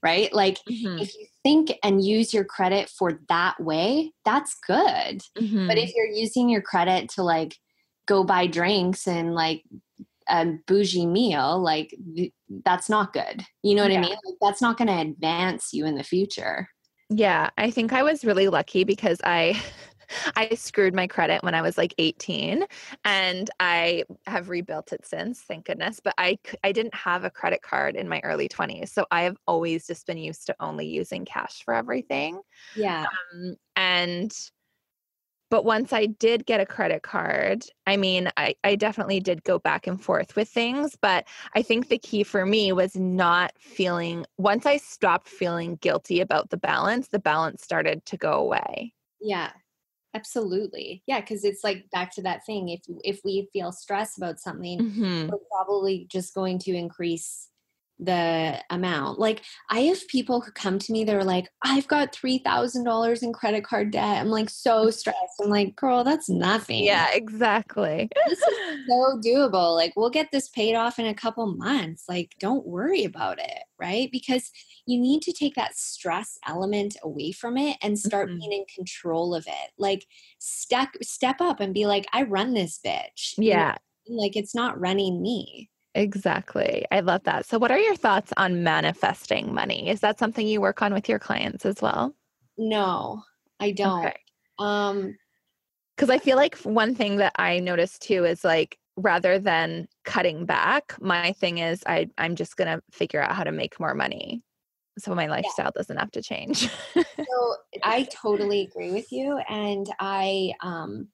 right? Like mm-hmm. if you think and use your credit for that way, that's good. Mm-hmm. But if you're using your credit to like go buy drinks and like a bougie meal, like that's not good. You know what yeah. I mean? Like, that's not going to advance you in the future. Yeah, I think I was really lucky because I (laughs) I screwed my credit when I was like 18 and I have rebuilt it since, thank goodness. But I, I didn't have a credit card in my early 20s. So I have always just been used to only using cash for everything. Yeah. Um, and, but once I did get a credit card, I mean, I, I definitely did go back and forth with things. But I think the key for me was not feeling, once I stopped feeling guilty about the balance, the balance started to go away. Yeah absolutely yeah because it's like back to that thing if if we feel stress about something mm-hmm. we're probably just going to increase the amount. Like I have people who come to me, they're like, I've got three thousand dollars in credit card debt. I'm like so stressed. I'm like, girl, that's nothing. Yeah, exactly. this is (laughs) so doable. Like we'll get this paid off in a couple months. Like, don't worry about it, right? Because you need to take that stress element away from it and start mm-hmm. being in control of it. Like step step up and be like, I run this bitch. Yeah. You know? Like it's not running me. Exactly. I love that. So, what are your thoughts on manifesting money? Is that something you work on with your clients as well? No, I don't. Okay. Um, because I feel like one thing that I noticed too is like rather than cutting back, my thing is I I'm just gonna figure out how to make more money, so my lifestyle yeah. doesn't have to change. so I (laughs) totally agree with you, and I um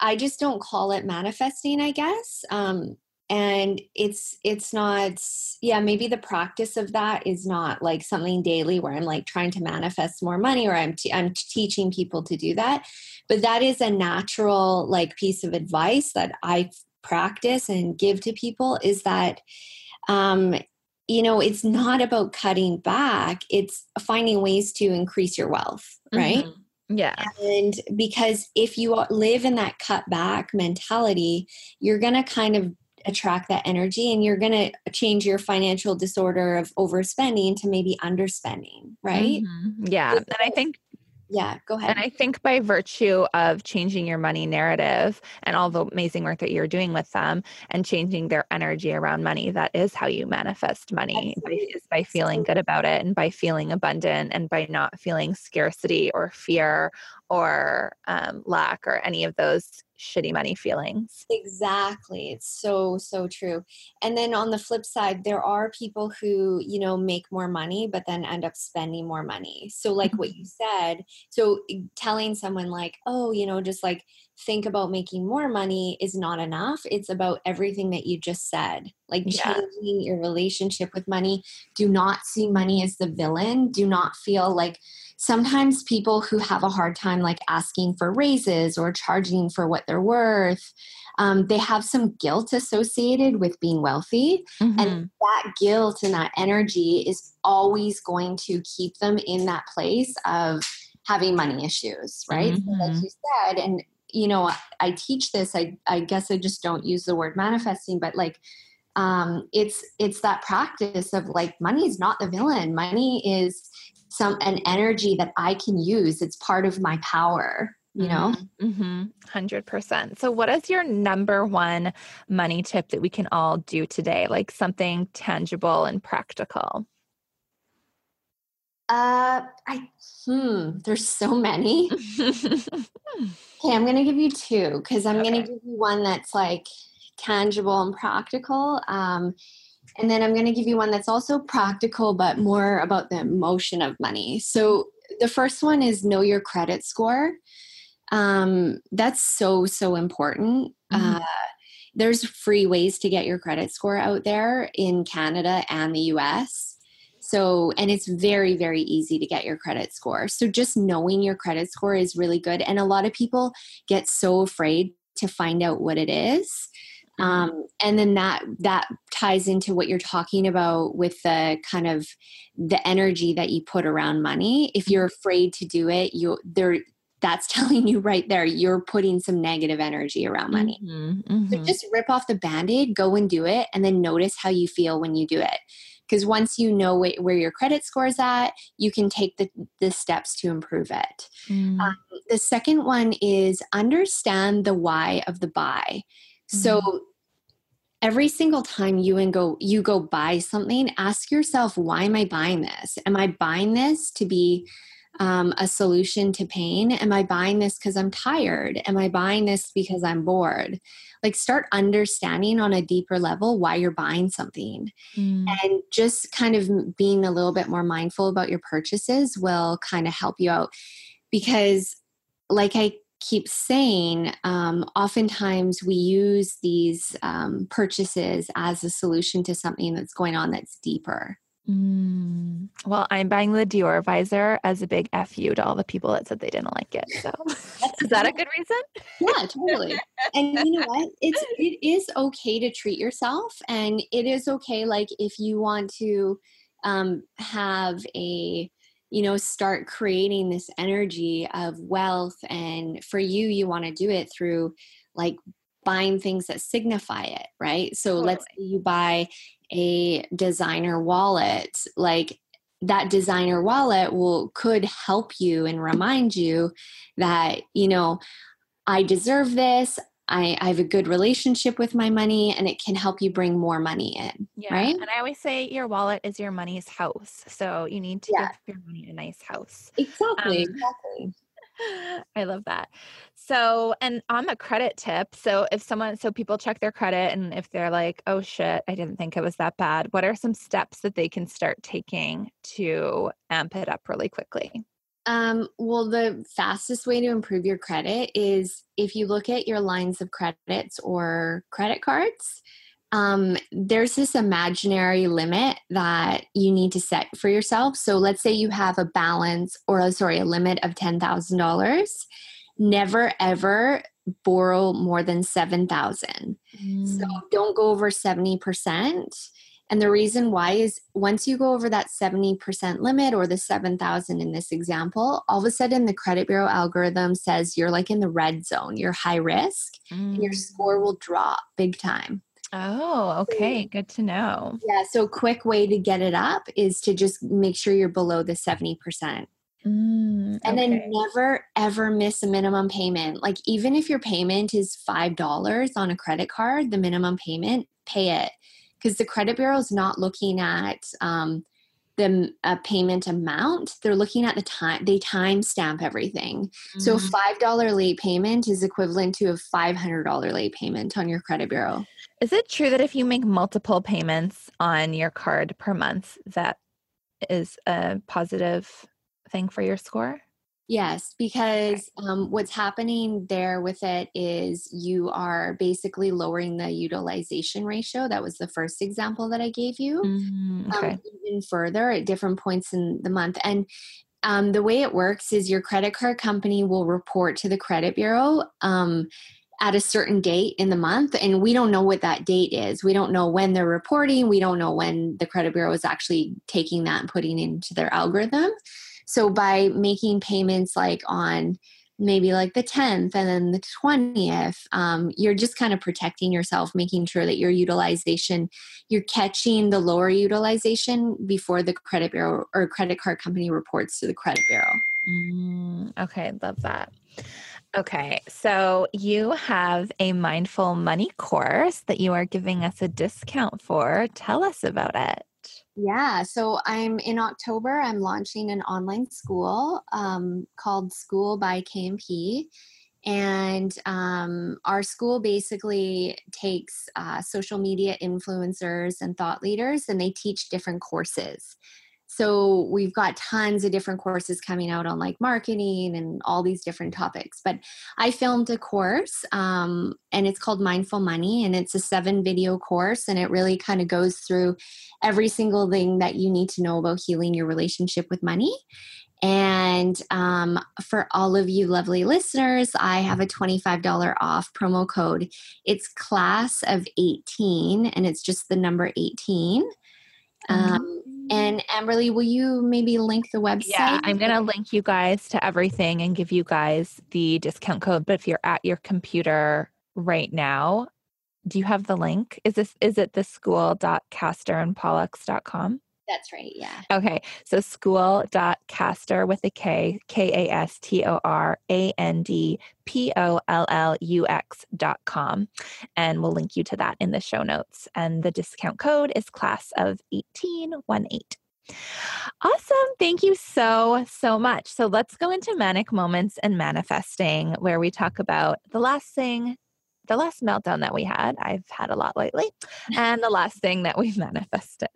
I just don't call it manifesting. I guess um and it's it's not yeah maybe the practice of that is not like something daily where i'm like trying to manifest more money or i'm t- i'm teaching people to do that but that is a natural like piece of advice that i practice and give to people is that um you know, it's not about cutting back, it's finding ways to increase your wealth, right? Mm-hmm. Yeah. And because if you live in that cut back mentality, you're going to kind of attract that energy and you're going to change your financial disorder of overspending to maybe underspending, right? Mm-hmm. Yeah. And I think yeah, go ahead. And I think by virtue of changing your money narrative and all the amazing work that you're doing with them and changing their energy around money, that is how you manifest money by, is by feeling good about it and by feeling abundant and by not feeling scarcity or fear or um, lack or any of those shitty money feelings. Exactly. It's so, so true. And then on the flip side, there are people who, you know, make more money, but then end up spending more money. So, like what you mm-hmm. said, so eh, telling someone, like, oh, you know, just like think about making more money is not enough. It's about everything that you just said, like yeah. changing your relationship with money. Do not see money as the villain. Do not feel like, sometimes people who have a hard time like asking for raises or charging for what they're worth um, they have some guilt associated with being wealthy mm-hmm. and that guilt and that energy is always going to keep them in that place of having money issues right mm-hmm. like you said and you know i teach this I, I guess i just don't use the word manifesting but like um, it's it's that practice of like money is not the villain money is some an energy that I can use. It's part of my power, you know? Mm-hmm. 100%. So, what is your number one money tip that we can all do today? Like something tangible and practical? Uh, I, hmm, there's so many. (laughs) okay, I'm to give you two because I'm okay. to give you one that's like tangible and practical. Um, and then I'm going to give you one that's also practical, but more about the emotion of money. So the first one is know your credit score. Um, that's so, so important. Mm-hmm. Uh, there's free ways to get your credit score out there in Canada and the US. So, and it's very, very easy to get your credit score. So, just knowing your credit score is really good. And a lot of people get so afraid to find out what it is um, and then that that ties into what you're talking about with the kind of the energy that you put around money. If you're afraid to do it you there that's (laughs) telling you right there you're putting some negative energy around money. Mm-hmm, mm-hmm. so just rip off the band-aid go and do it and then notice how you feel when you do it. Because once you know wh- where your credit score is at you can take the, the steps to improve it. Mm. um, the second one is understand the why of the buy so mm-hmm. every single time you and go you go buy something, ask yourself, why am I buying this? Am I buying this to be um, a solution to pain? Am I buying this because I'm tired? Am I buying this because I'm bored? Like, start understanding on a deeper level why you're buying something. Mm. And just kind of being a little bit more mindful about your purchases will kind of help you out. Because, like I keep saying, um, oftentimes we use these um, purchases as a solution to something that's going on that's deeper. Mm. Well, I'm buying the Dior visor as a big fu to all the people that said they didn't like it. So, (laughs) is that a good reason? Yeah, totally. and you know what? It's it is okay to treat yourself, and it is okay. Like if you want to um, have a you know start creating this energy of wealth and for you you want to do it through like buying things that signify it right so totally. let's say you buy a designer wallet like that designer wallet will could help you and remind you that you know i deserve this I, I have a good relationship with my money and it can help you bring more money in. Yeah. Right. And I always say your wallet is your money's house. So you need to yeah. give your money a nice house. Exactly. Um, exactly. (laughs) I love that. So, and on the credit tip, so if someone, so people check their credit and if they're like, oh shit, I didn't think it was that bad, what are some steps that they can start taking to amp it up really quickly? Um, well, the fastest way to improve your credit is if you look at your lines of credits or credit cards. Um, there's this imaginary limit that you need to set for yourself. So let's say you have a balance or a, sorry, a limit of $10,000. Never ever borrow more than 7,000. Mm. So don't go over 70% And the reason why is once you go over that 70% limit or the 7,000 in this example, all of a sudden the credit bureau algorithm says you're like in the red zone, you're high risk, mm. and your score will drop big time. Oh, okay. Good to know. Yeah. So, quick way to get it up is to just make sure you're below the 70%. Mm, and then never ever miss a minimum payment. Like, even if your payment is $5 on a credit card, the minimum payment, pay it. Because the credit bureau is not looking at um, the uh, payment amount. They're looking at the time they time stamp everything. Mm-hmm. so a five dollar late payment is equivalent to a five hundred dollar late payment on your credit bureau. Is it true that if you make multiple payments on your card per month that is a positive thing for your score Yes, because um, what's happening there with it is you are basically lowering the utilization ratio. That was the first example that I gave you. Mm, okay. um, even further at different points in the month. And um, the way it works is your credit card company will report to the credit bureau um, at a certain date in the month and we don't know what that date is we don't know when they're reporting we don't know when the credit bureau is actually taking that and putting into their algorithm so by making payments like on maybe like the 10th and then the 20th um, you're just kind of protecting yourself making sure that your utilization you're catching the lower utilization before the credit bureau or credit card company reports to the credit bureau. Mm, okay love that. Okay so you have a mindful money course that you are giving us a discount for. Tell us about it yeah, so I'm in October. I'm launching an online school um, called School by KMP. And um, our school basically takes uh, social media influencers and thought leaders and they teach different courses. So we've got tons of different courses coming out on like marketing and all these different topics. But I filmed a course um, and it's called Mindful Money and it's a seven video course and it really kind of goes through every single thing that you need to know about healing your relationship with money. And um, for all of you lovely listeners, I have a $25 off promo code. It's class of 18 and it's just the number 18. Mm-hmm. Um, and Amberly, will you maybe link the website? Yeah, I'm going to link you guys to everything and give you guys the discount code. But if you're at your computer right now, do you have the link? Is this is it the school.kastorandpollux.com? That's right. Yeah. Okay. So school.castor with a K, K A S T O R A N D P O L L U X dot com. And we'll link you to that in the show notes. And the discount code is class of 1818. Awesome. Thank you so, so much. So let's go into manic moments and manifesting, where we talk about the last thing the last meltdown that we had, I've had a lot lately, and the last thing that we (laughs) manifested.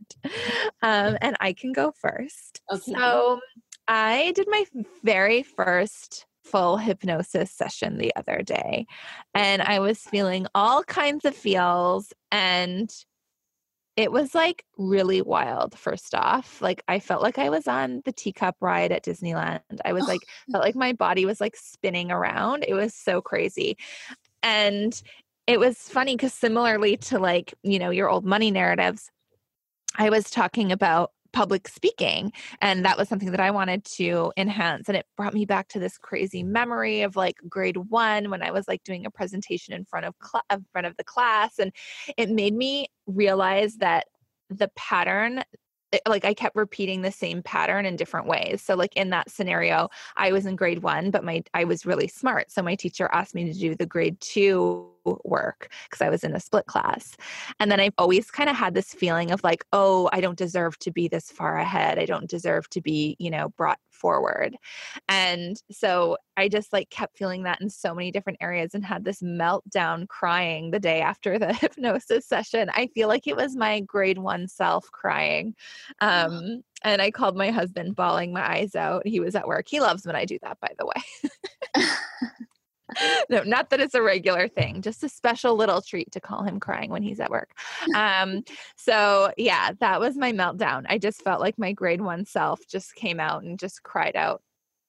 Um, and I can go first. Okay. So I did my very first full hypnosis session the other day, and I was feeling all kinds of feels and it was like really wild first off like i felt like i was on the teacup ride at disneyland i was like felt like my body was like spinning around it was so crazy and it was funny because similarly to like, you know, your old money narratives, I was talking about public speaking and that was something that I wanted to enhance and it brought me back to this crazy memory of like grade 1 when I was like doing a presentation in front of cl- in front of the class and it made me realize that the pattern Eh, like I kept repeating the same pattern in different ways. So like in that scenario, I was in grade 1, but my I was really smart. So my teacher asked me to do the grade 2 work because I was in a split class. And then I've always kind of had this feeling of like, oh, I don't deserve to be this far ahead. I don't deserve to be, you know, brought forward. And so I just like kept feeling that in so many different areas and had this meltdown crying the day after the (laughs) hypnosis session. I feel like it was my grade one self crying. Um, and I called my husband, bawling my eyes out. He was at work. He loves when I do that, by the way. (laughs) (laughs) no, not that it's a regular thing, just a special little treat to call him crying when he's at work. Um, so yeah, that was my meltdown. I just felt like my grade one self just came out and just cried out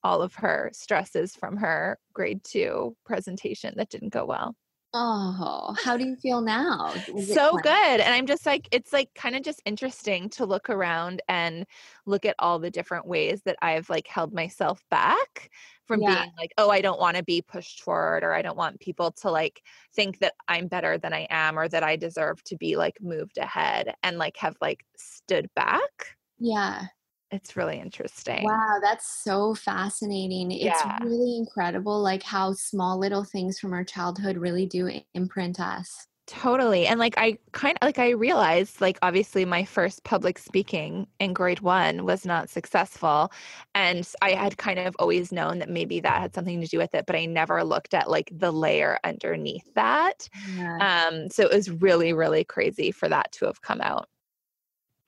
all of her stresses from her grade two presentation that didn't go well. Oh, how do you feel now? so good. And I'm just like, it's like kind of just interesting to look around and look at all the different ways that I've like held myself back from yeah. being like, oh, I don't want to be pushed forward or I don't want people to like think that I'm better than I am or that I deserve to be like moved ahead and like have like stood back. Yeah it's really interesting. Wow, that's so fascinating. It's yeah. really incredible like how small little things from our childhood really do imprint us. Totally. And like I kind of like I realized like obviously my first public speaking in grade 1 was not successful and I had kind of always known that maybe that had something to do with it but I never looked at like the layer underneath that. Yeah. Um so it was really really crazy for that to have come out.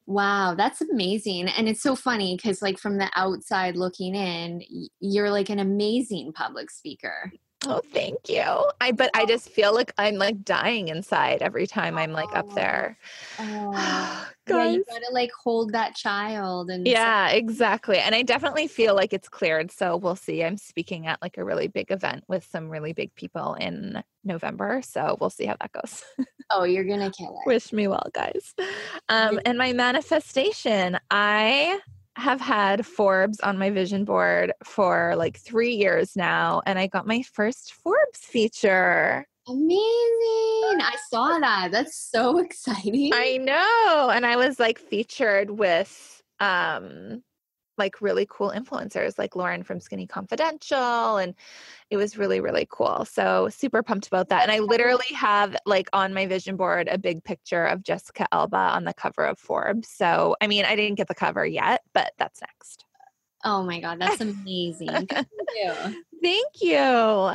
Wow, that's amazing. And it's so funny because, like, from the outside looking in, you're like an amazing public speaker. Oh, thank you. I but I just feel like I'm like dying inside every time I'm like up there. Oh, (sighs) yeah, you gotta like hold that child and yeah, exactly. And I definitely feel like it's cleared. So we'll see. I'm speaking at like a really big event with some really big people in November. So we'll see how that goes. (laughs) oh, you're gonna kill it. Wish me well, guys. Um, (laughs) and my manifestation, I have had Forbes on my vision board for like three years now, and I got my first Forbes feature. Amazing. I saw that. That's so (laughs) exciting. I know. And I was like featured with um like really cool influencers like Lauryn from Skinny Confidential and it was really really cool. So super pumped about that. And I literally have like on my vision board a big picture of Jessica Alba on the cover of Forbes. So I mean, I didn't get the cover yet, but that's next. Oh my god, that's amazing. Thank you. (laughs) Thank you.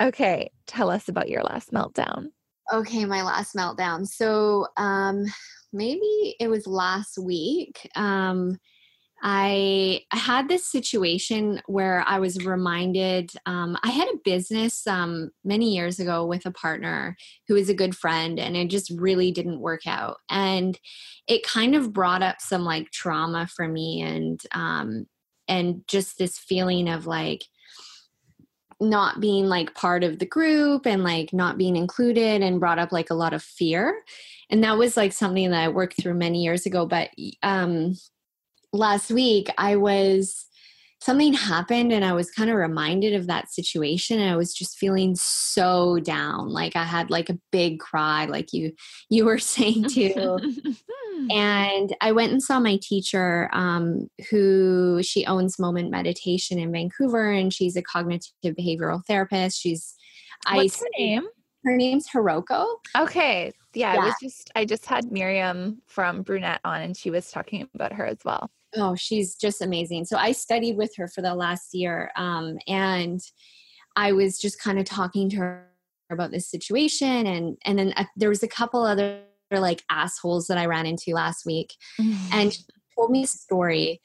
Okay, tell us about your last meltdown. Okay, my last meltdown. So, um maybe it was last week. Um I, had this situation where I was reminded um, I had a business um, many years ago with a partner who is a good friend, and it just really didn't work out. And it kind of brought up some like trauma for me, and um, and just this feeling of like not being like part of the group and like not being included, and brought up like a lot of fear. And that was like something that I worked through many years ago, but um, last week I was something happened and I was kind of reminded of that situation and I was just feeling so down like I had like a big cry like you you were (laughs) saying too and I went and saw my teacher um, who she owns Moment Meditation in Vancouver and she's a cognitive behavioral therapist she's What's I, her name her name's Hiroko. Okay. Yeah, yeah, I was just I just had Miriam from Brunette on and she was talking about her as well. Oh, she's just amazing. So I studied with her for the last year. Um, and I was just kind of talking to her about this situation and and then uh, there was a couple other like assholes that I ran into last week and she told me a story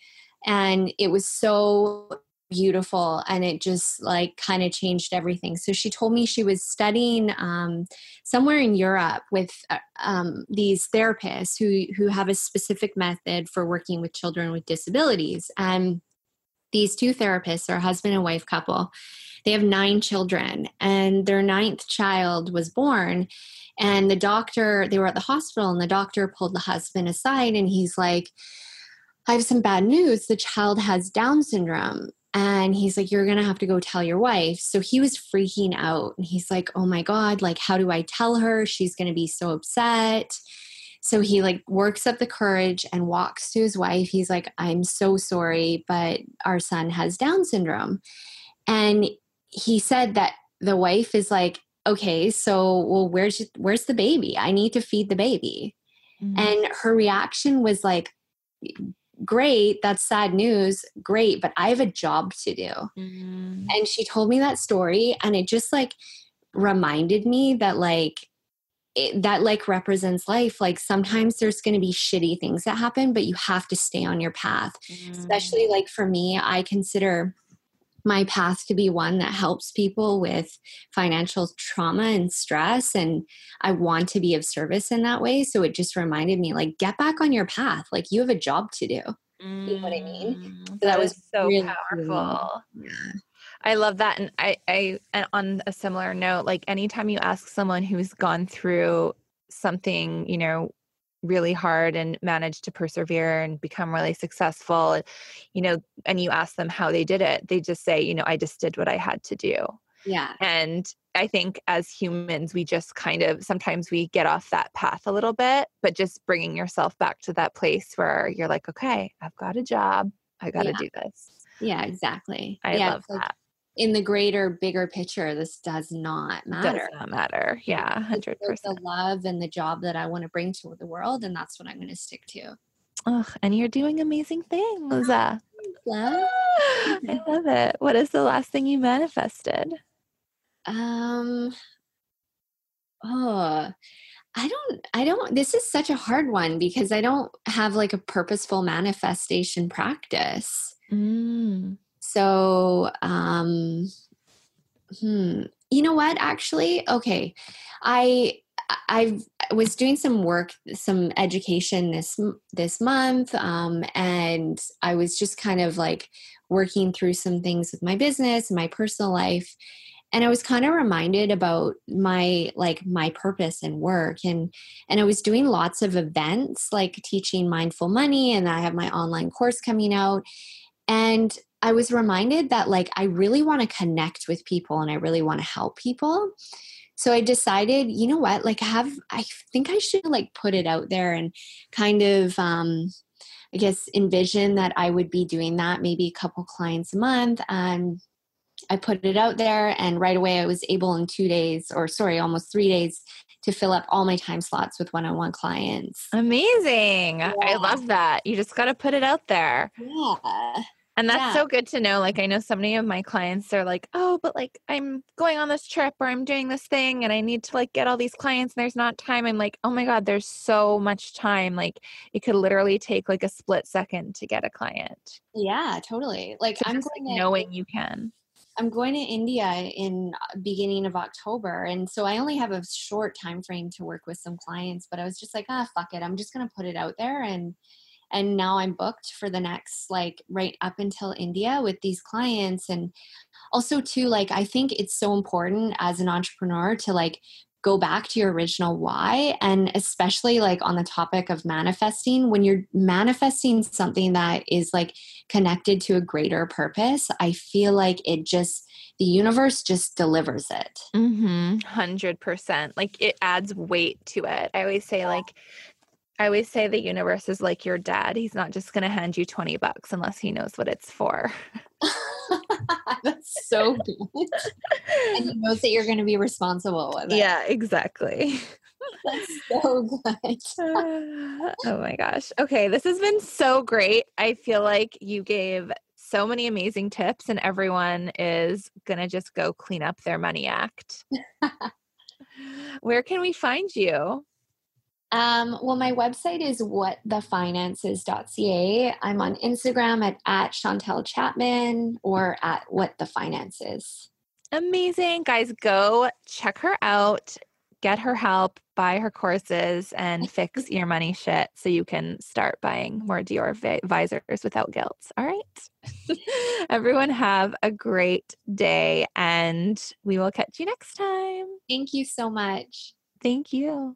and it was so beautiful and it just like kind of changed everything so she told me she was studying um, somewhere in europe with uh, um, these therapists who who have a specific method for working with children with disabilities and these two therapists are husband and wife couple they have nine children and their ninth child was born and the doctor they were at the hospital and the doctor pulled the husband aside and he's like I have some bad news. The child has Down syndrome. And he's like, You're going to have to go tell your wife. So he was freaking out. And he's like, Oh my God, like, how do I tell her? She's going to be so upset. So he like works up the courage and walks to his wife. He's like, I'm so sorry, but our son has Down syndrome. And he said that the wife is like, okay, so well, where's where's the baby? I need to feed the baby. Mm-hmm. And her reaction was like, great that's sad news great but i have a job to do mm-hmm. and she told me that story and it just like reminded me that like it, that like represents life like sometimes there's going to be shitty things that happen but you have to stay on your path mm-hmm. especially like for me i consider my path to be one that helps people with financial trauma and stress and i want to be of service in that way. So it just reminded me like get back on your path. Like you have a job to do. You know what i mean? Mm, so that, that was so really powerful. cool. yeah. I love that. And I, I, and on a similar note, like anytime you ask someone who's gone through something, you know, really hard and managed to persevere and become really successful, and, you know, and you ask them how they did it, they just say, you know, I just did what I had to do. Yeah. And I think as humans, we just kind of sometimes we get off that path a little bit, but just bringing yourself back to that place where you're like, okay, I've got a job. I got to Yeah. do this. Yeah, exactly. I yeah, love that. In the greater, bigger picture, this does not matter. Does not matter. Yeah, It's 100%. the- love and the job that I want to bring to the world, and that's what I'm going to stick to. Oh, and you're doing amazing things. Uh, Love. (gasps) I love it. What is the last thing you manifested? Um. Oh, I don't. I don't. This is such a hard one because I don't have like a purposeful manifestation practice. Mm. So, um, hmm. You know what? Actually, okay. I I was doing some work, some education this this month, um, and I was just kind of like working through some things with my business my personal life, and I was kind of reminded about my like my purpose and work, and and I was doing lots of events like teaching mindful money, and I have my online course coming out, and I was reminded that like I really want to connect with people and I really want to help people. So I decided, you know what, like have I think I should like put it out there and kind of um I guess envision that I would be doing that maybe a couple clients a month and I put it out there and right away I was able in 2 days or sorry, almost 3 days to fill up all my time slots with one-on-one clients. Amazing. I love that. You just got to put it out there. Yeah. And that's Yeah. so good to know. Like, I know so many of my clients are like, oh, but like, I'm going on this trip or I'm doing this thing and I need to like get all these clients and there's not time. I'm like, oh my God, there's so much time. Like, it could literally take like a split second to get a client. Yeah, totally. Like So I'm just, going like, to knowing you can. I'm going to India in uh, beginning of October, and so I only have a short time frame to work with some clients. But I was just like, ah, fuck it, I'm just gonna put it out there, and and now I'm booked for the next like right up until India with these clients, and also too like I think it's so important as an entrepreneur to like go back to your original why and especially like on the topic of manifesting when you're manifesting something that is like connected to a greater purpose, I feel like it just, the universe just delivers it. Mm-hmm. Hundred percent. Like it adds weight to it. I always say like I always say the universe is like your dad. He's not just gonna hand you 20 bucks unless he knows what it's for. (laughs) That's so good. and he knows that you're going to be responsible with it. yeah, exactly. (laughs) That's so good. (sighs) oh my gosh. Okay, this has been so great. I feel like you gave so many amazing tips and everyone is going to just go clean up their money act. (laughs) Where can we find you? Um, well, my website is whatthefinances.ca. I'm on Instagram at, at Chantel Chapman or at whatthefinances. Amazing. Guys, go check her out, get her help, buy her courses, and (laughs) fix your money shit so you can start buying more Dior visors without guilt. All right. (laughs) Everyone, have a great day, and we will catch you next time. Thank you so much. Thank you.